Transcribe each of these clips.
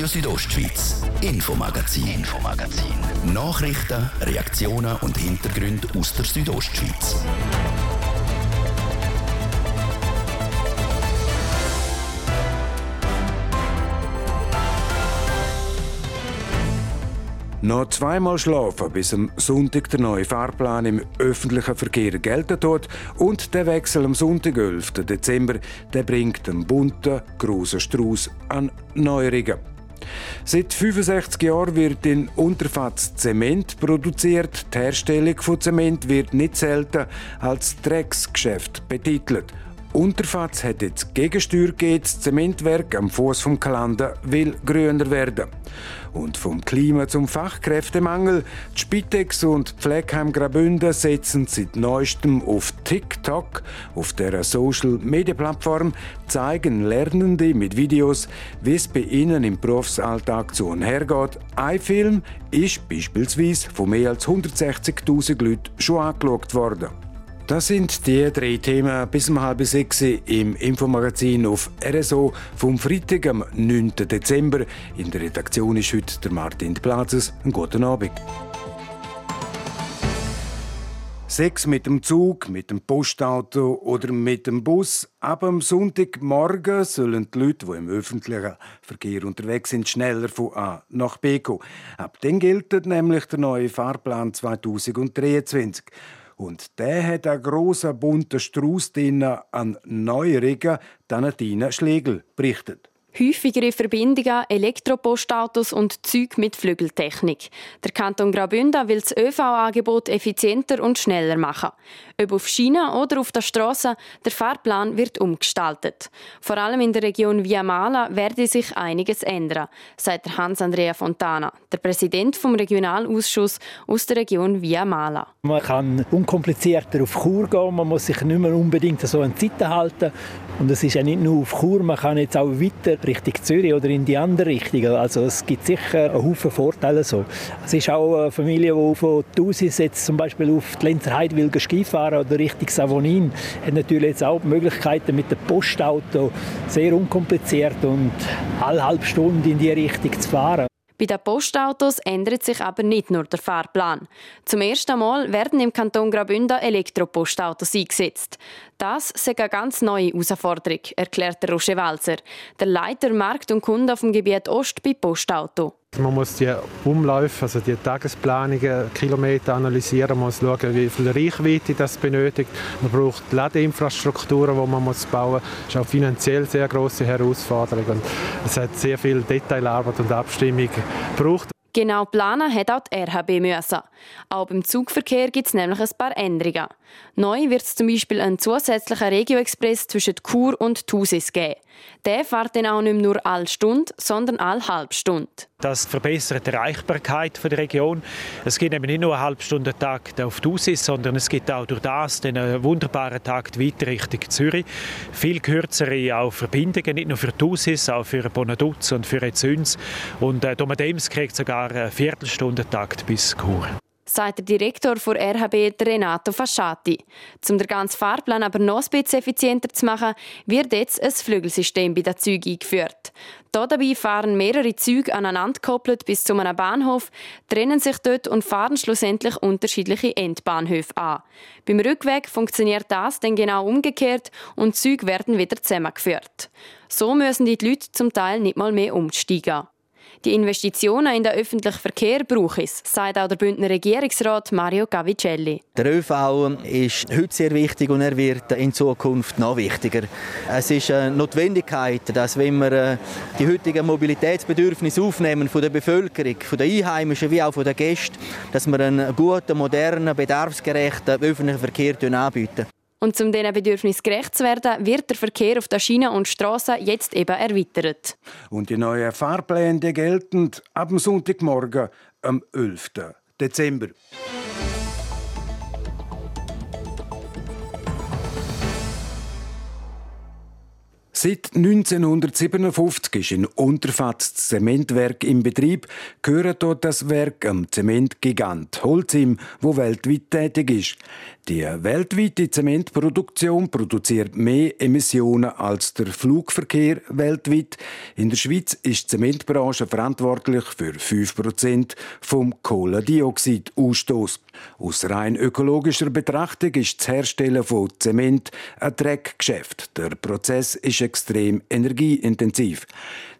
Radio Südostschweiz, Infomagazin, Infomagazin. Nachrichten, Reaktionen und Hintergründe aus der Südostschweiz. Noch zweimal schlafen, bis am Sonntag der neue Fahrplan im öffentlichen Verkehr gelten tut und der Wechsel am Sonntag, 11. Dezember, der bringt einen bunten, grossen Strauß an Neuerungen. Seit 65 Jahren wird in Unterfatz Zement produziert. Die Herstellung von Zement wird nicht selten als Drecksgeschäft betitelt. Unterfatz hat jetzt Gegensteuer gegeben. Das Zementwerk am Fuß vom Kalender will grüner werden. Und vom Klima zum Fachkräftemangel. Die Spitex und Pflegeheim Graubünden setzen seit neuestem auf TikTok. Auf der Social-Media-Plattform zeigen Lernende mit Videos, wie es bei ihnen im Berufsalltag zu und her geht. Ein Film ist beispielsweise von mehr als 160.000 Leuten schon angeschaut worden. Das sind die drei Themen bis um halb sechs im Infomagazin auf RSO vom Freitag am 9. Dezember. In der Redaktion ist heute der Martin Platzes. Einen guten Abend. Sechs mit dem Zug, mit dem Postauto oder mit dem Bus. Ab am Sonntagmorgen sollen die Leute, die im öffentlichen Verkehr unterwegs sind, schneller von A nach B kommen. Ab dann gilt nämlich der neue Fahrplan 2023. Und der hat einen grossen bunten Strauß an Neuerungen, Danatina Schlegel berichtet. Häufigere Verbindungen, Elektropostautos und Züge mit Flügeltechnik. Der Kanton Graubünden will das ÖV-Angebot effizienter und schneller machen. Ob auf Schiene oder auf der Straße, der Fahrplan wird umgestaltet. Vor allem in der Region Via Mala werde sich einiges ändern, sagt Hans-Andrea Fontana, der Präsident vom Regionalausschuss aus der Region Via Mala. Man kann unkomplizierter auf Chur gehen, man muss sich nicht mehr unbedingt so an Zeiten halten. Und es ist ja nicht nur auf Chur, man kann jetzt auch weiter Richtung Zürich oder in die andere Richtung. Also es gibt sicher einen Haufen Vorteile so. Es ist auch eine Familie, die von Thusis jetzt zum Beispiel auf die Lenzer Heide will Skifahren oder Richtung Savonin, hat natürlich jetzt auch Möglichkeiten mit dem Postauto sehr unkompliziert und alle halbe Stunde in die Richtung zu fahren. Bei den Postautos ändert sich aber nicht nur der Fahrplan. Zum ersten Mal werden im Kanton Graubünden Elektropostautos eingesetzt. Das ist eine ganz neue Herausforderung, erklärt Roger Walzer, der Leiter Markt und Kunde auf dem Gebiet Ost bei Postauto. Man muss die Umläufe, also die Tagesplanungen, Kilometer analysieren, man muss schauen, wie viel Reichweite das benötigt. Man braucht Ladeinfrastrukturen, die man muss bauen muss. Das ist auch finanziell sehr große Herausforderung und es hat sehr viel Detailarbeit und Abstimmung gebraucht. Genau planen hat auch die RHB müssen. Auch beim Zugverkehr gibt es nämlich ein paar Änderungen. Neu wird es zum Beispiel einen zusätzlichen Regio-Express zwischen Chur und Thusis geben. Der fährt dann auch nicht nur alle Stunde, sondern alle halbe Stunde. Das verbessert die Erreichbarkeit der Region. Es gibt eben nicht nur eine halbe Stunde Tag auf Thusis, sondern es gibt auch durch das einen wunderbaren Tag weiter Richtung Zürich. Viel kürzere auch Verbindungen, nicht nur für Thusis, auch für Bonaduz und für Ezüns. Und äh, Domadems kriegt sogar einen Viertelstundentakt bis Chur sagt der Direktor der RHB Renato Fasciati. Um den ganzen Fahrplan aber noch ein bisschen effizienter zu machen, wird jetzt ein Flügelsystem bei den Zügen eingeführt. Dabei fahren mehrere Züge aneinander gekoppelt bis zu einem Bahnhof, trennen sich dort und fahren schlussendlich unterschiedliche Endbahnhöfe an. Beim Rückweg funktioniert das dann genau umgekehrt und Züge werden wieder zusammengeführt. So müssen die Leute zum Teil nicht mal mehr umsteigen. Die Investitionen in den öffentlichen Verkehr braucht es, sagt auch der Bündner Regierungsrat Mario Gavicelli. Der ÖV ist heute sehr wichtig und er wird in Zukunft noch wichtiger. Es ist eine Notwendigkeit, dass wenn wir äh, die heutigen Mobilitätsbedürfnisse aufnehmen von der Bevölkerung, von den Einheimischen wie auch von den Gästen, dass wir einen guten, modernen, bedarfsgerechten öffentlichen Verkehr anbieten. Und um diesen Bedürfnissen gerecht zu werden, wird der Verkehr auf der Schiene und Straße jetzt eben erweitert. Und die neuen Fahrpläne gelten ab dem Sonntagmorgen am 11. Dezember. Seit 1957 ist in Unterfatz das Zementwerk im Betrieb, gehört dort das Werk am Zementgigant Holcim, wo weltweit tätig ist. Die weltweite Zementproduktion produziert mehr Emissionen als der Flugverkehr weltweit. In der Schweiz ist die Zementbranche verantwortlich für 5% vom Kohlendioxidausstoß. Aus rein ökologischer Betrachtung ist das Herstellen von Zement ein Dreckgeschäft. Der Prozess ist extrem energieintensiv.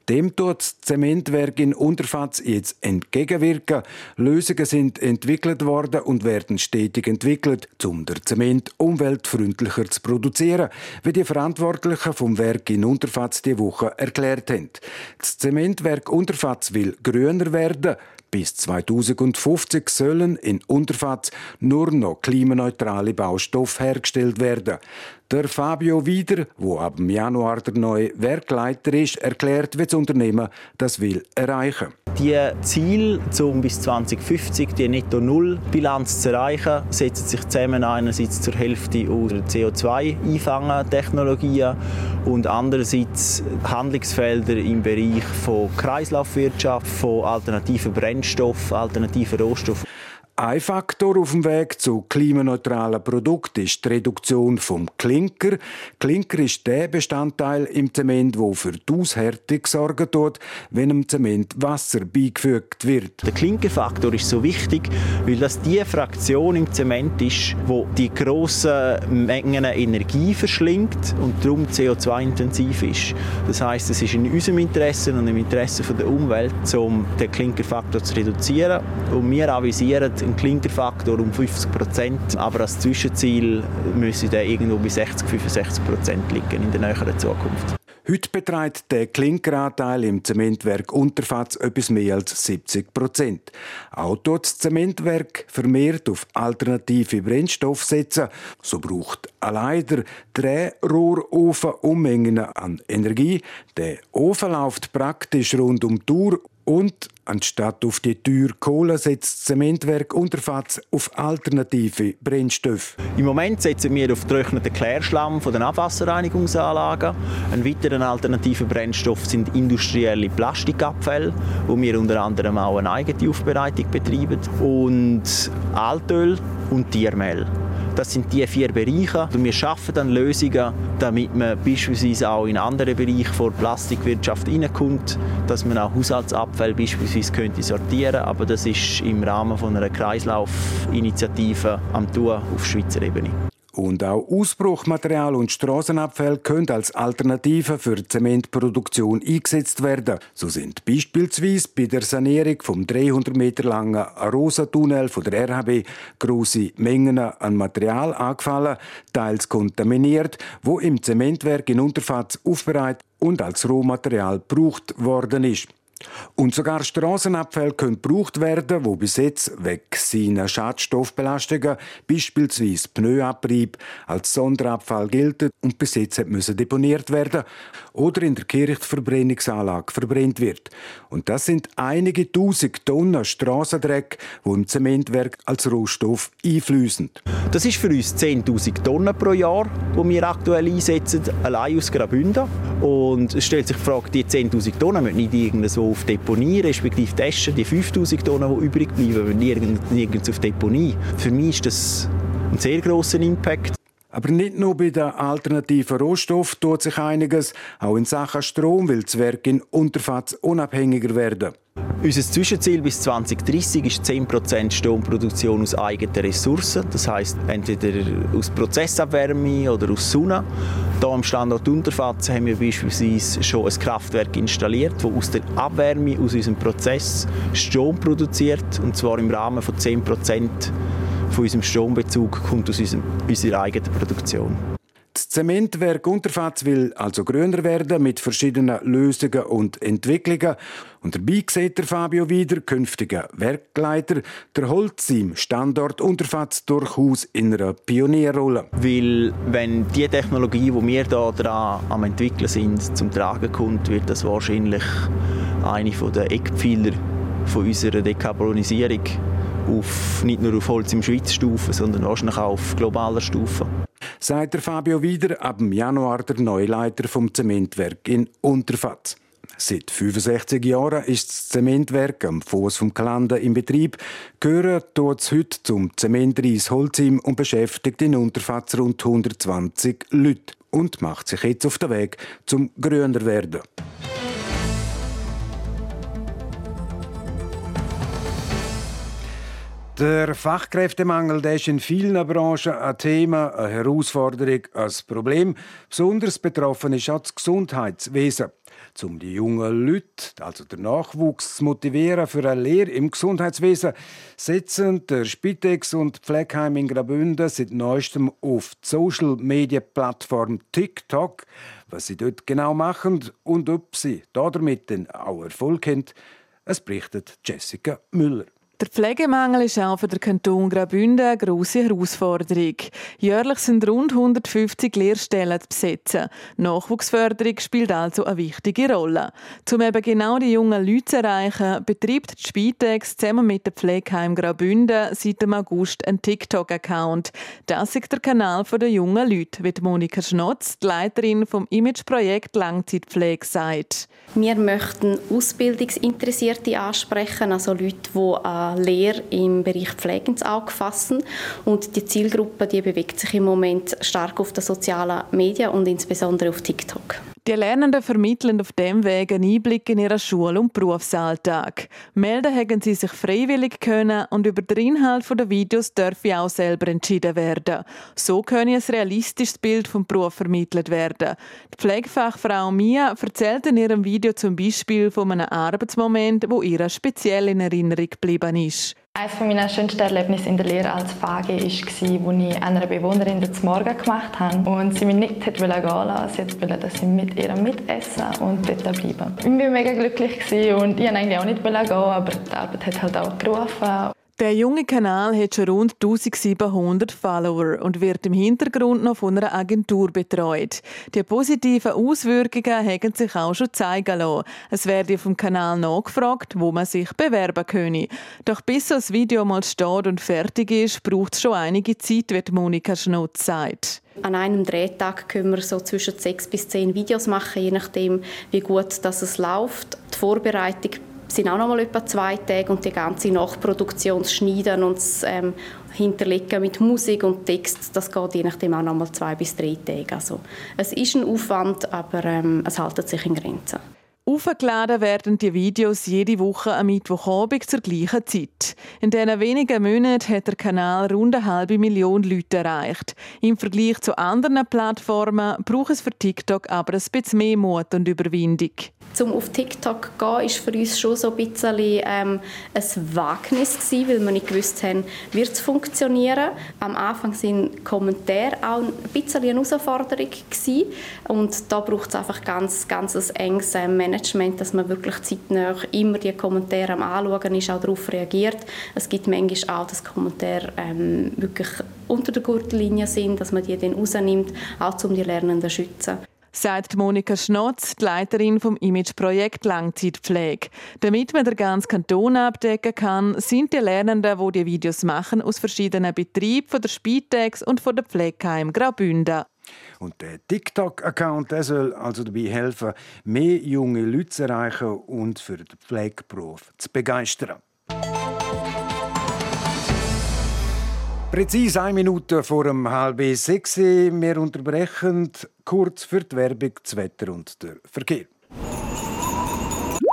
Dem tut das Zementwerk in Unterfatz jetzt entgegenwirken. Lösungen sind entwickelt worden und werden stetig entwickelt, um den Zement umweltfreundlicher zu produzieren, wie die Verantwortlichen vom Werk in Unterfatz die Woche erklärt haben. Das Zementwerk Unterfatz will grüner werden. Bis 2050 sollen in Unterfatz nur noch klimaneutrale Baustoffe hergestellt werden. Der Fabio Wieder, wo ab Januar der neue Werkleiter ist, erklärt, wie das Unternehmen das will erreichen. Die Ziel, um bis 2050 die Netto-Null-Bilanz zu erreichen, setzen sich zusammen einerseits zur Hälfte aus CO2-Einfangen-Technologien und andererseits Handlungsfelder im Bereich von Kreislaufwirtschaft, von alternativen Brennstoffen, alternativen Rohstoffen. Ein Faktor auf dem Weg zu klimaneutralen Produkten ist die Reduktion vom Klinker. Klinker ist der Bestandteil im Zement, wo für die Aushärtung sorgen tut, wenn dem Zement Wasser beigefügt wird. Der Klinkerfaktor ist so wichtig, weil das die Fraktion im Zement ist, wo die grossen Mengen Energie verschlingt und darum CO2-intensiv ist. Das heißt, es ist in unserem Interesse und im Interesse der Umwelt, um den Klinkerfaktor zu reduzieren. Und wir avisieren ein Klinkerfaktor um 50 Prozent, aber als Zwischenziel müsse der irgendwo bei 60, 65 Prozent liegen in der näheren Zukunft. Heute beträgt der Klinkeranteil im Zementwerk Unterfatz etwas mehr als 70 Prozent. Auch dort das Zementwerk vermehrt auf alternative Brennstoffe setzen. So braucht allein der Drehrohrofen Unmengen an Energie. Der Ofen läuft praktisch rund um die Tour und anstatt auf die Tür Kohle setzt das Zementwerk Unterfatz auf alternative Brennstoffe. Im Moment setzen wir auf getrockneten Klärschlamm von den Abwasserreinigungsanlagen. Ein weiterer alternativer Brennstoff sind industrielle Plastikabfälle, wo wir unter anderem auch eine eigene Aufbereitung betreiben. Und Altöl und Tiermehl. Das sind die vier Bereiche. Und wir schaffen dann Lösungen, damit man beispielsweise auch in andere Bereiche der Plastikwirtschaft hineinkommt, dass man auch Haushaltsabfälle beispielsweise könnte sortieren Aber das ist im Rahmen von einer Kreislaufinitiative am Tun auf Schweizer Ebene. Und auch Ausbruchmaterial und Straßenabfälle können als Alternative für Zementproduktion eingesetzt werden. So sind beispielsweise bei der Sanierung vom 300 Meter langen Arosa-Tunnel von der RHB große Mengen an Material angefallen, teils kontaminiert, wo im Zementwerk in Unterfatz aufbereitet und als Rohmaterial gebraucht worden ist. Und sogar Strassenabfälle können gebraucht werden, wo bis jetzt wegen seiner Schadstoffbelastungen, beispielsweise Pneuabrieb, als Sonderabfall gelten und bis jetzt müssen deponiert werden oder in der Kirchverbrennungsanlage verbrennt wird. Und das sind einige tausend Tonnen Strassendreck, wo im Zementwerk als Rohstoff einfließen. Das ist für uns 10.000 Tonnen pro Jahr, die wir aktuell einsetzen, allein aus Graubünden. Und es stellt sich die Frage, die 10.000 Tonnen müssen nicht irgendwo auf Deponie, respektive testen, die 5000 Tonnen, die übrig bleiben, nirgends, nirgends auf Deponie. Für mich ist das ein sehr grosser Impact. Aber nicht nur bei den alternativen Rohstoffen tut sich einiges, auch in Sachen Strom will das Werk in Unterfatz unabhängiger werden. Unser Zwischenziel bis 2030 ist 10% Stromproduktion aus eigenen Ressourcen. Das heißt entweder aus Prozessabwärme oder aus Sonne. Hier am Standort Unterfatz haben wir beispielsweise schon ein Kraftwerk installiert, das aus der Abwärme aus unserem Prozess Strom produziert, und zwar im Rahmen von 10% von unserem Strombezug kommt aus unserer eigenen Produktion. Zementwerk Unterfatz will also grüner werden mit verschiedenen Lösungen und Entwicklungen. Und dabei sieht der Fabio wieder, künftiger Werkleiter, der Holz im Standort Unterfatz durchaus in einer Pionierrolle. Weil wenn die Technologie, die wir hier dran am entwickeln sind, zum Tragen kommt, wird das wahrscheinlich eine der Eckpfeiler von unserer Dekarbonisierung auf, nicht nur auf Holz im Schweizer Stufe, sondern wahrscheinlich auch auf globaler Stufe. Sagt der Fabio Wieder ab dem Januar der Neuleiter vom Zementwerk in Unterfatz. Seit 65 Jahren ist das Zementwerk am Fuß vom Kalanda im Betrieb. Gehören tut es heute zum Zementreis Holzim und beschäftigt in Unterfatz rund 120 Leute und macht sich jetzt auf den Weg zum grüner werden. Der Fachkräftemangel der ist in vielen Branchen ein Thema, eine Herausforderung, ein Problem. Besonders betroffen ist auch das Gesundheitswesen. Um die jungen Leute, also den Nachwuchs, zu motivieren für eine Lehre im Gesundheitswesen, setzen der Spitex und Pflegeheim in Graubünden seit neuestem auf die Social-Media-Plattform TikTok. Was sie dort genau machen und ob sie damit auch Erfolg haben, es berichtet Jessica Müller. Der Pflegemangel ist auch für den Kanton Graubünden eine grosse Herausforderung. Jährlich sind rund 150 Lehrstellen zu besetzen. Nachwuchsförderung spielt also eine wichtige Rolle. Um eben genau die jungen Leute zu erreichen, betreibt die Spitex zusammen mit dem Pflegeheim Graubünden seit dem August einen TikTok-Account. Das ist der Kanal der jungen Leute, wie Monika Schnotz, die Leiterin vom Imageprojekt Langzeitpflege, sagt. Wir möchten Ausbildungsinteressierte ansprechen, also Leute, die Lehre im Bereich Pflege ins Auge fassen. Und die Zielgruppe die bewegt sich im Moment stark auf den sozialen Medien und insbesondere auf TikTok. Die Lernenden vermitteln auf dem Weg einen Einblick in ihren Schul- und Berufsalltag. Melden haben sie sich freiwillig können und über den Inhalt der Videos dürfen auch selber entschieden werden. So könne ein realistisches Bild vom Beruf vermittelt werden. Die Pflegefachfrau Mia erzählt in ihrem Video zum Beispiel von einem Arbeitsmoment, wo ihr speziell in Erinnerung geblieben ist. Eines meiner schönsten Erlebnisse in der Lehre als Fage war, als ich einer Bewohnerin zum Morgen gemacht habe und sie mich nicht gehen lassen. Sie wollte, dass ich mit ihr mitessen und dort bleiben. Ich war mega glücklich und ich wollte eigentlich auch nicht gehen, aber die Arbeit hat halt auch gerufen. Der junge Kanal hat schon rund 1700 Follower und wird im Hintergrund noch von einer Agentur betreut. Die positiven Auswirkungen haben sich auch schon zeigen lassen. Es werde vom Kanal nachgefragt, wo man sich bewerben könne. Doch bis das Video mal steht und fertig ist, braucht es schon einige Zeit, wie Monika Schnutz sagt. An einem Drehtag können wir so zwischen sechs bis zehn Videos machen, je nachdem, wie gut das es läuft. Die Vorbereitung sind auch noch mal etwa zwei Tage und die ganze Nachproduktion schneiden und das, ähm, hinterlegen mit Musik und Text, das geht je nachdem auch noch mal zwei bis drei Tage. Also es ist ein Aufwand, aber ähm, es hält sich in Grenzen. Aufgeladen werden die Videos jede Woche am Mittwochabend zur gleichen Zeit. In diesen wenigen Monaten hat der Kanal rund eine halbe Million Leute erreicht. Im Vergleich zu anderen Plattformen braucht es für TikTok aber ein bisschen mehr Mut und Überwindung zum auf TikTok gehen, ist für uns schon so ein bisschen ähm, ein Wagnis gewesen, weil wir nicht gewusst haben, wird es funktionieren. Am Anfang sind Kommentare auch ein bisschen eine Herausforderung gewesen. und da braucht es einfach ganz, ganz ein enges ähm, Management, dass man wirklich zeitnah immer die Kommentare am Anschauen ist, auch darauf reagiert. Es gibt manchmal auch, dass Kommentare ähm, wirklich unter der Gürtellinie sind, dass man die dann rausnimmt, auch um die Lernenden zu schützen sagt Monika Schnotz, die Leiterin vom Imageprojekt Langzeitpflege. Damit man den ganzen Kanton abdecken kann, sind die Lernenden, die die Videos machen, aus verschiedenen Betrieben von der Spitex und von der Pflegeheim Graubünden. Und der TikTok-Account soll also dabei helfen, mehr junge Leute zu erreichen und für den Pflegeberuf zu begeistern. Präzise eine Minute vor dem halb sechs. Wir unterbrechen kurz für die Werbung, das Wetter und der Verkehr.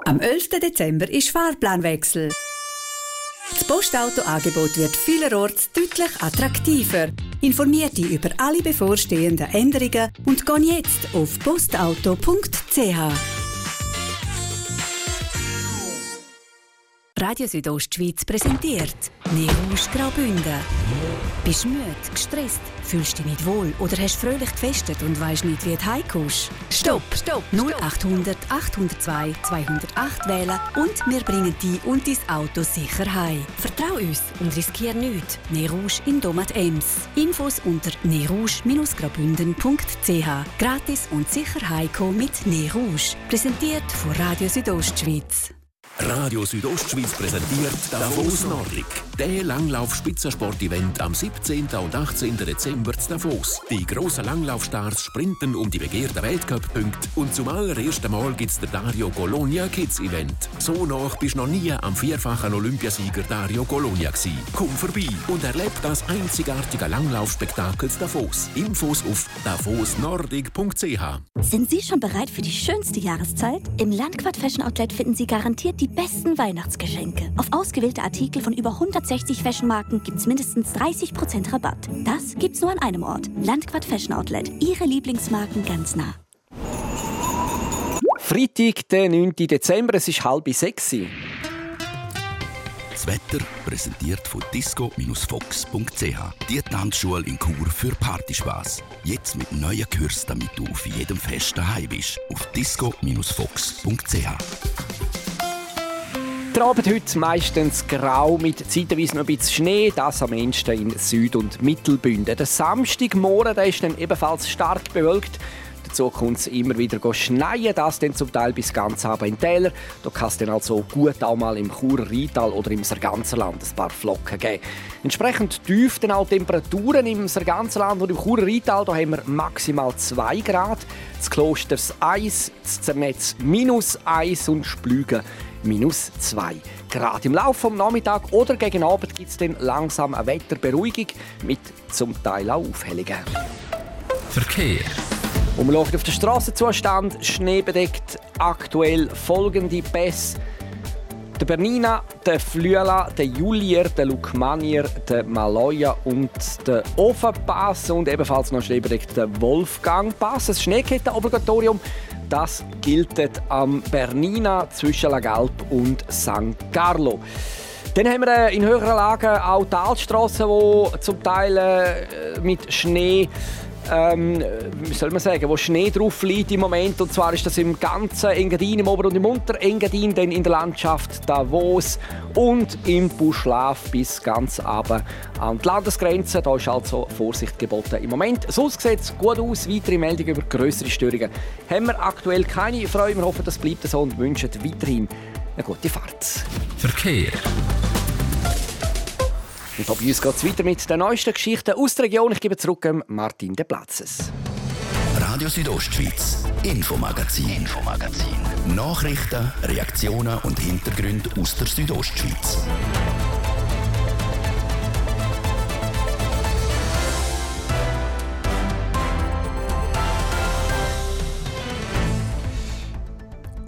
Am 11. Dezember ist Fahrplanwechsel. Das Postauto-Angebot wird vielerorts deutlich attraktiver. Informiert dich über alle bevorstehenden Änderungen und geh jetzt auf postauto.ch. Radio Südostschweiz präsentiert Nerusch Graubünden. Bist du müde, gestresst, fühlst dich nicht wohl oder hast fröhlich gefestet und weißt nicht, wie du heimkommst? Stopp! Stopp! 0800 802 208 wählen und wir bringen dich und dein Auto sicher heim. Vertrau uns und riskier nichts. Nerusch in Domat Ems. Infos unter nerusch-graubünden.ch Gratis und sicher heimkommen mit Nerusch. Präsentiert von Radio Südostschweiz. Radio Südostschweiz präsentiert Davos Nordic. Der Langlauf-Spitzensport-Event am 17. und 18. Dezember zu Davos. Die grossen Langlaufstars sprinten um die begehrten Weltcup-Punkte und zum allerersten Mal gibt es der Dario Colonia Kids Event. So noch bist du noch nie am vierfachen Olympiasieger Dario Colonia gewesen. Komm vorbei und erlebe das einzigartige Langlaufspektakel zu Davos. Infos auf davosnordic.ch. Sind Sie schon bereit für die schönste Jahreszeit? Im Landquart Fashion Outlet finden Sie garantiert die besten Weihnachtsgeschenke. Auf ausgewählte Artikel von über 160 Fashionmarken gibt es mindestens 30% Rabatt. Das gibt's nur an einem Ort. Landquart Fashion Outlet. Ihre Lieblingsmarken ganz nah. Freitag, der 9. Dezember, es ist halb sechs. Das Wetter präsentiert von disco-fox.ch. Die Tanzschule in Chur für Partyspaß. Jetzt mit neuen Kürzen, damit du auf jedem Fest daheim bist. Auf disco-fox.ch. Der Abend heute meistens grau mit zeitweise noch ein bisschen Schnee, das am ehesten in Süd- und Mittelbünden. Der Samstagmorgen der ist dann ebenfalls stark bewölkt. Dazu kommt es immer wieder schneien, das dann zum Teil bis ganz runter in Täler. Da kann es dann also gut auch mal im Churer Rheintal oder im Sarganserland ein paar Flocken geben. Entsprechend tief dann auch Temperaturen im Sarganserland und im Churer Rheintal. Da haben wir maximal 2 Grad. Das Klosters 1, das Zernetz minus 1 und Splügen minus 2 Grad. Im Laufe des Nachmittags oder gegen Abend gibt es dann langsam eine Wetterberuhigung mit zum Teil auch Aufhellungen. Verkehr. Und wir schauen auf den Strassenzustand. Schneebedeckt aktuell folgende Pässe. Der Bernina, der Flüela, der Julier, der Lukmanier, der Maloja und der Ofenpass und ebenfalls noch schneebedeckt der Wolfgangpass. Das Schneekettenobligatorium das gilt am Bernina zwischen La Galp und San Carlo. Dann haben wir in höheren Lagen auch Talstrassen, die zum Teil äh, mit Schnee ähm, wie soll man sagen, wo Schnee drauf liegt im Moment. Und zwar ist das im ganzen Engadin, im Ober- und im Unter-Engadin, dann in der Landschaft Davos und im Buschlaf bis ganz runter an die Landesgrenze. Da ist also Vorsicht geboten im Moment. Sonst sieht es gut aus. Weitere Meldungen über größere Störungen haben wir aktuell keine. Ich freue mich, hoffe, das bleibt so und wünsche weiterhin eine gute Fahrt. Verkehr. Und bei uns geht es weiter mit den neuesten Geschichten aus der Region. Ich gebe zurück an Martin De Platzes. Radio Südostschweiz, Infomagazin, Infomagazin. Nachrichten, Reaktionen und Hintergründe aus der Südostschweiz.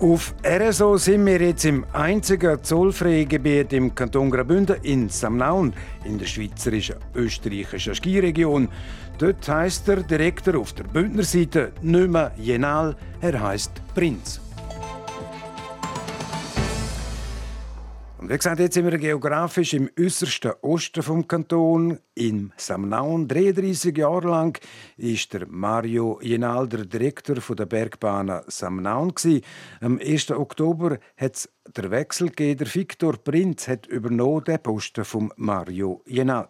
Auf RSO sind wir jetzt im einzigen zollfreien Gebiet im Kanton Graubünden in Samnaun in der schweizerischen österreichischen Skiregion. Dort heißt der Direktor auf der Bündnerseite nicht mehr Jenal, er heißt Prinz. Wie gesagt, jetzt sind wir geografisch im äußersten Osten vom Kanton, in Samnaun. 33 Jahre lang ist der Mario Jenal der Direktor der Bergbahn Samnaun. Am 1. Oktober hat es der Wechsel gegeben. Der Viktor Prinz hat übernommen den Posten von Mario Jenal.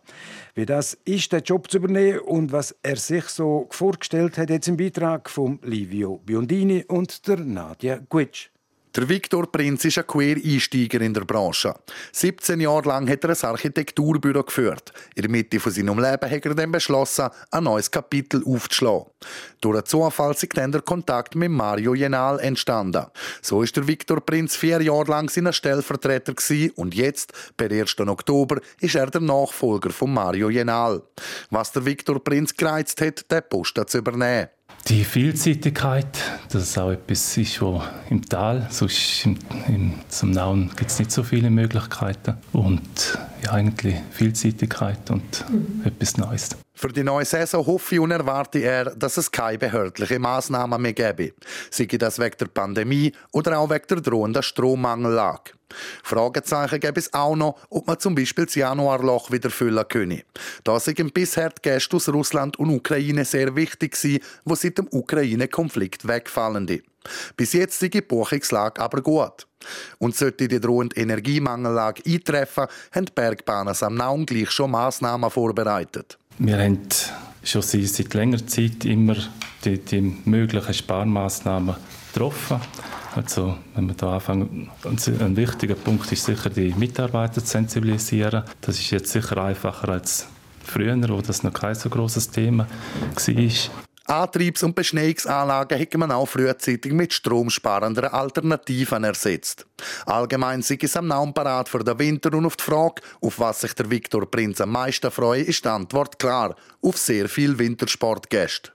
Wie das ist, den Job zu übernehmen und was er sich so vorgestellt hat, jetzt im Beitrag von Livio Biondini und der Nadia Guitsch. Der Viktor Prinz ist ein Quereinsteiger in der Branche. 17 Jahre lang hat er ein Architekturbüro geführt. In der Mitte von seinem Leben hat er dann beschlossen, ein neues Kapitel aufzuschlagen. Durch einen Zufall ist dann der Kontakt mit Mario Jenal entstanden. So ist der Viktor Prinz vier Jahre lang sein Stellvertreter gewesen und jetzt, per 1. Oktober, ist er der Nachfolger von Mario Jenal. Was der Viktor Prinz gereizt hat, den Posten zu übernehmen. Die Vielseitigkeit, dass es auch etwas ist, wo im Tal, sonst im, im, zum Nauen gibt es nicht so viele Möglichkeiten. Und ja, eigentlich Vielseitigkeit und mhm. etwas Neues. Für die neue Saison hoffe und erwarte er, dass es keine behördlichen Massnahmen mehr gäbe. Sei das wegen der Pandemie oder auch wegen der drohenden Strommangellage. Fragezeichen gäbe es auch noch, ob man zum Beispiel das Januarloch wieder füllen könne. Da sind bisher die Gäste aus Russland und Ukraine sehr wichtig gewesen, wo seit dem Ukraine-Konflikt wegfallen. Bis jetzt ist die Buchungslage aber gut. Und sollte die drohende Energiemangellage eintreffen, haben die Bergbahnen am Naum gleich schon Massnahmen vorbereitet. Wir haben schon seit längerer Zeit immer die, die möglichen Sparmaßnahmen getroffen. Also, wenn wir da anfangen, ein wichtiger Punkt ist sicher, die Mitarbeiter zu sensibilisieren. Das ist jetzt sicher einfacher als früher, wo das noch kein so großes Thema war. Antriebs- und Beschneiungsanlagen hätte man auch frühzeitig mit stromsparenden Alternativen ersetzt. Allgemein sei es am Naum parat für den Winter und auf die Frage, auf was sich der Viktor Prinz am meisten freut, ist die Antwort klar: auf sehr viel Wintersportgäste.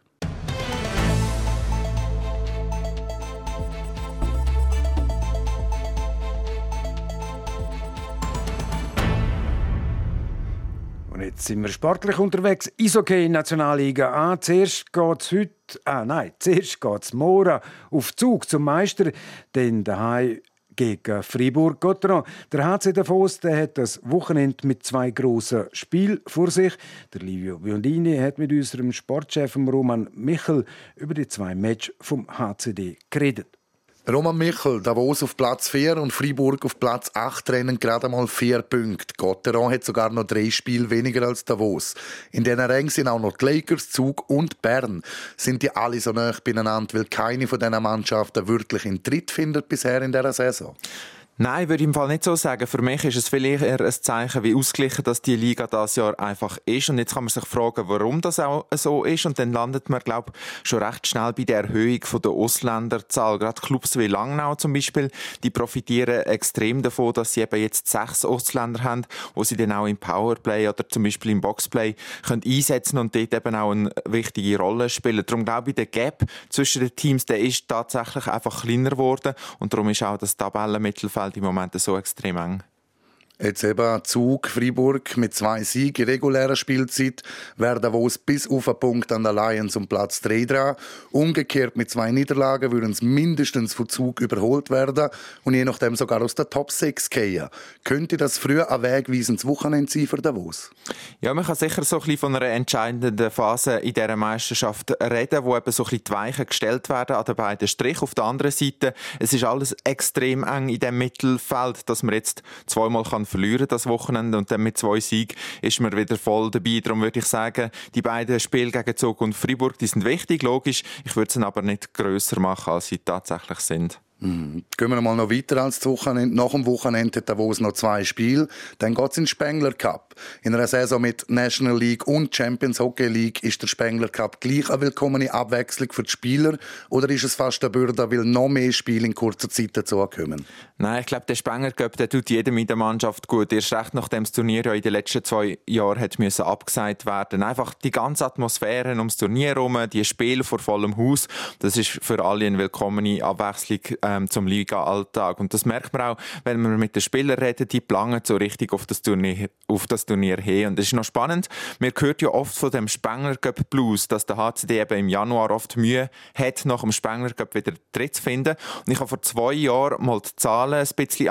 Jetzt sind wir sportlich unterwegs. Eishockey Nationalliga A. Zuerst geht es heute, ah nein, zuerst geht es morgen auf Zug zum Meister, denn daheim gegen Fribourg Gotteron. Der HC Davos der hat das Wochenende mit zwei grossen Spielen vor sich. Der Livio Biondini hat mit unserem Sportchef Roman Michel über die zwei Matches vom HCD geredet. Roman Michel, Davos auf Platz 4 und Freiburg auf Platz 8 trennen gerade mal vier Punkte. Gotteron hat sogar noch drei Spiele weniger als Davos. In diesen Rängen sind auch noch die Lakers, Zug und Bern. Sind die alle so nah beieinander, weil keine von diesen Mannschaften wirklich in Tritt findet bisher in dieser Saison? Nein, würde ich im Fall nicht so sagen. Für mich ist es vielleicht eher ein Zeichen, wie ausgeglichen dass die Liga das Jahr einfach ist. Und jetzt kann man sich fragen, warum das auch so ist. Und dann landet man, glaube ich, schon recht schnell bei der Erhöhung der Ausländerzahl. Gerade Clubs wie Langnau zum Beispiel, die profitieren extrem davon, dass sie eben jetzt sechs Ausländer haben, wo sie dann auch im Powerplay oder zum Beispiel im Boxplay können einsetzen und dort eben auch eine wichtige Rolle spielen. Darum glaube ich, der Gap zwischen den Teams, der ist tatsächlich einfach kleiner geworden. Und darum ist auch das Tabellenmittelfeld Mittelfeld im Moment so extrem eng. Jetzt eben Zug, Freiburg mit zwei Siegen regulärer Spielzeit werden es bis auf einen Punkt an der Lions um Platz 3 dran. Umgekehrt mit zwei Niederlagen würden es mindestens von Zug überholt werden und je nachdem sogar aus der Top 6 gehen. Könnte das früher ein wegweisendes Wochenende sein für Davos? Ja, man kann sicher so ein bisschen von einer entscheidenden Phase in dieser Meisterschaft reden, wo eben so ein bisschen die Weichen gestellt werden an den beiden Strich. Auf der anderen Seite, es ist alles extrem eng in dem Mittelfeld, dass man jetzt zweimal kann verlieren das Wochenende und dann mit zwei Siegen ist man wieder voll dabei. Darum würde ich sagen, die beiden Spiele gegen Zug und Freiburg, die sind wichtig, logisch. Ich würde sie aber nicht grösser machen, als sie tatsächlich sind. Mhm. Gehen wir mal noch weiter als das Wochenende. Nach dem Wochenende hat Davos noch zwei Spiele. Dann geht es in den Spengler Cup. In einer Saison mit National League und Champions Hockey League ist der Spengler Cup gleich eine willkommene Abwechslung für die Spieler oder ist es fast eine Bürde, weil noch mehr Spiele in kurzer Zeit dazukommen? Nein, ich glaube, der Spengler Cup der tut jedem in der Mannschaft gut. Erst recht nachdem das Turnier ja in den letzten zwei Jahren hat müssen abgesagt werden. Einfach die ganze Atmosphäre ums Turnier herum, die Spiele vor vollem Haus, das ist für alle eine willkommene Abwechslung ähm, zum Liga-Alltag. Und das merkt man auch, wenn man mit den Spielern redet, die planen so richtig auf das Turnier, auf das Turnier hin. Und das ist noch spannend. Man hört ja oft von dem Spengler Cup Blues, dass der HCD eben im Januar oft Mühe hat, nach dem Spengler Cup wieder Tritt zu finden. Und ich habe vor zwei Jahren mal die Zahlen ein bisschen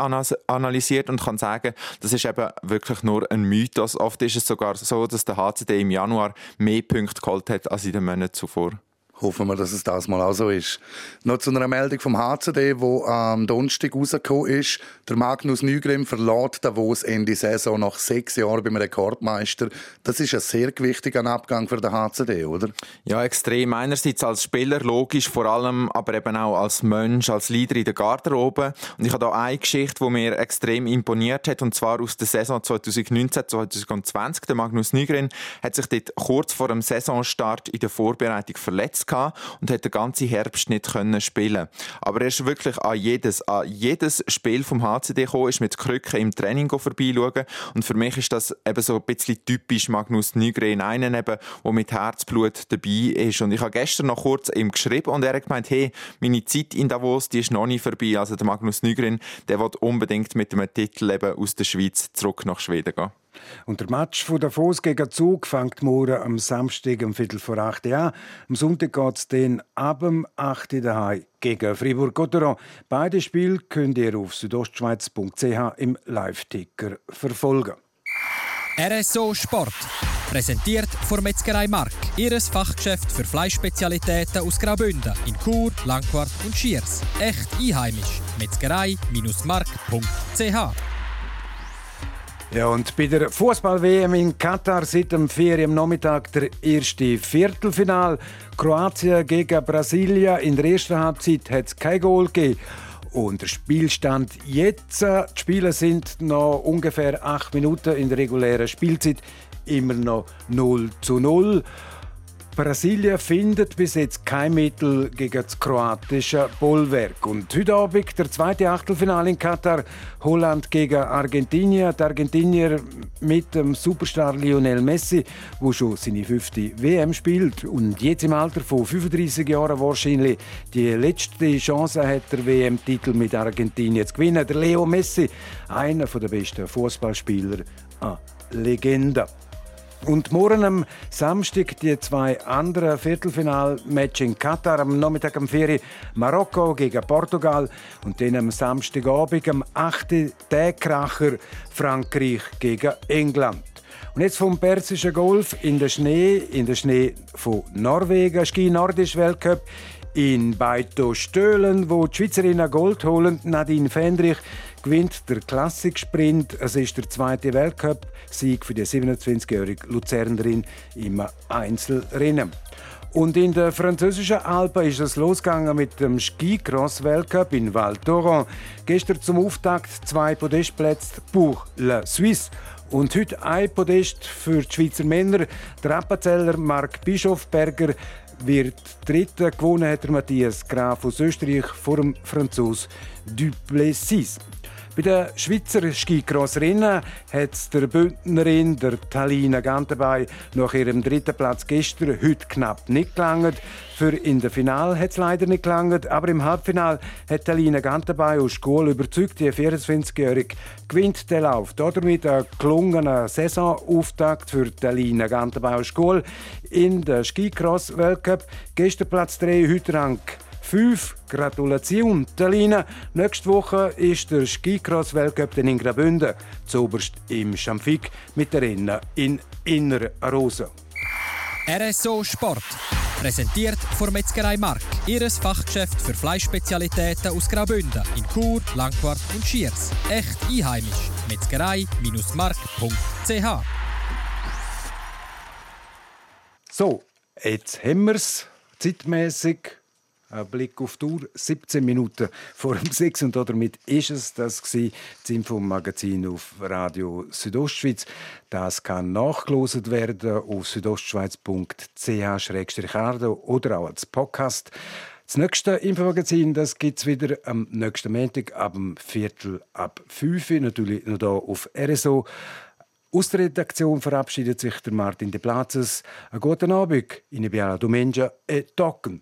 analysiert und kann sagen, das ist eben wirklich nur ein Mythos. Oft ist es sogar so, dass der HCD im Januar mehr Punkte geholt hat als in den Monaten zuvor. Hoffen wir, dass es das mal auch so ist. Noch zu einer Meldung vom HCD, wo am Donnerstag rausgekommen ist. Der Magnus Nygrim verlässt Davos Ende Saison nach sechs Jahren beim Rekordmeister. Das ist ein sehr wichtiger Abgang für den HCD, oder? Ja, extrem. Einerseits als Spieler, logisch, vor allem aber eben auch als Mensch, als Leader in der Garderobe. Und ich habe da eine Geschichte, die mir extrem imponiert hat, und zwar aus der Saison 2019-2020. Der Magnus Nygren hat sich dort kurz vor dem Saisonstart in der Vorbereitung verletzt gehabt und hat den ganzen Herbst nicht können spielen. Aber er ist wirklich an jedes, an jedes Spiel vom HCD gekommen, ist mit Krücken im Training vorbeischauen und für mich ist das eben so ein bisschen typisch Magnus Nygren, einen eben, der mit Herzblut dabei ist. Und ich habe gestern noch kurz ihm geschrieben und er hat gemeint, hey, meine Zeit in Davos, die ist noch nicht vorbei. Also der Magnus Nygren, der wird unbedingt mit dem Titel eben aus der Schweiz zurück nach Schweden gehen. Und der Match von Davos gegen Zug fängt morgen am Samstag um Viertel vor acht an. Am Sonntag geht es dann ab dem 8 Uhr daheim gegen Fribourg-Gotteron. Beide Spiele könnt ihr auf südostschweiz.ch im Live-Ticker verfolgen. RSO Sport. Präsentiert von Metzgerei Mark. Ihres Fachgeschäft für Fleischspezialitäten aus Graubünden in Chur, Langquart und Schiers. Echt einheimisch. Metzgerei-mark.ch Ja, und bei der Fußball-WM in Katar seit dem Ferien am Nachmittag der erste Viertelfinal. Kroatien gegen Brasilien. In der ersten Halbzeit hat es kein Goal gegeben. Und der Spielstand jetzt, äh, die Spiele sind noch ungefähr acht Minuten in der regulären Spielzeit, immer noch 0 zu 0. Brasilien findet bis jetzt kein Mittel gegen das kroatische Bollwerk. Und heute Abend der zweite Achtelfinale in Katar. Holland gegen Argentinien. Die Argentinier mit dem Superstar Lionel Messi, wo schon seine fünfte WM spielt und jetzt im Alter von 35 Jahren wahrscheinlich die letzte Chance hat, der WM-Titel mit Argentinien zu gewinnen. Der Leo Messi, einer der besten Fußballspieler, eine Legende. Und morgen am Samstag die zwei anderen Viertelfinal-Match in Katar. Am Nachmittag am Ferien Marokko gegen Portugal. Und dann am Samstagabend am 8. Tagkracher Frankreich gegen England. Und jetzt vom Persischen Golf in den Schnee, in den Schnee von Norwegen, Ski Nordisch Weltcup in Beito Stöhlen, wo die Schweizerinnen Gold holen. Nadine Fendrich gewinnt der Klassiksprint. Es ist der zweite Weltcup-Sieg für die 27-jährige Luzernerin im Einzelrennen. Und in der französischen Alpen ist es losgegangen mit dem Ski-Cross-Weltcup in Val Thorens. Gestern zum Auftakt zwei Podestplätze pour la Suisse. Und heute ein Podest für die Schweizer Männer. Der Appenzeller Marc Bischofberger wird Dritter. Gewonnen hat Matthias Graf aus Österreich vor dem Franzos Duplessis. Bei den Schweizer Skicross-Rennen hat der Bündnerin, der Talina Gantenbay, nach ihrem dritten Platz gestern heute knapp nicht gelangt. Für in der Final hat es leider nicht gelangt, aber im Halbfinal hat Talina Gantenbay aus Schule überzeugt. Die 24-Jährige gewinnt den Lauf. Damit ein gelungener Saisonauftakt für Talina Gantenbay aus Schule in der Skicross-Weltcup. Gestern Platz 3, heute Rang 5. Gratulation, Talina. Nächste Woche ist der Skicross-Weltcup in Graubünden, zuoberst im Schamfik mit der Rennen in Inner Rosa. RSO Sport. Präsentiert von Metzgerei Mark. Ihres Fachgeschäft für Fleischspezialitäten aus Graubünden in Chur, Langquart und Schiers. Echt einheimisch. Metzgerei-mark.ch So, jetzt haben wir es zeitmäßig Blick auf die Uhr, 17 Minuten vor dem 6 und damit ist es das gewesen, das Infomagazin auf Radio Südostschweiz. Das kann nachgelost werden auf südostschweiz.ch-radio oder auch als Podcast. Das nächste Infomagazin gibt es wieder am nächsten Montag ab dem Viertel ab 5 Uhr, natürlich noch hier auf RSO. Aus der Redaktion verabschiedet sich der Martin de Platzes. Einen guten Abend, in Biala Domenja e Tocken.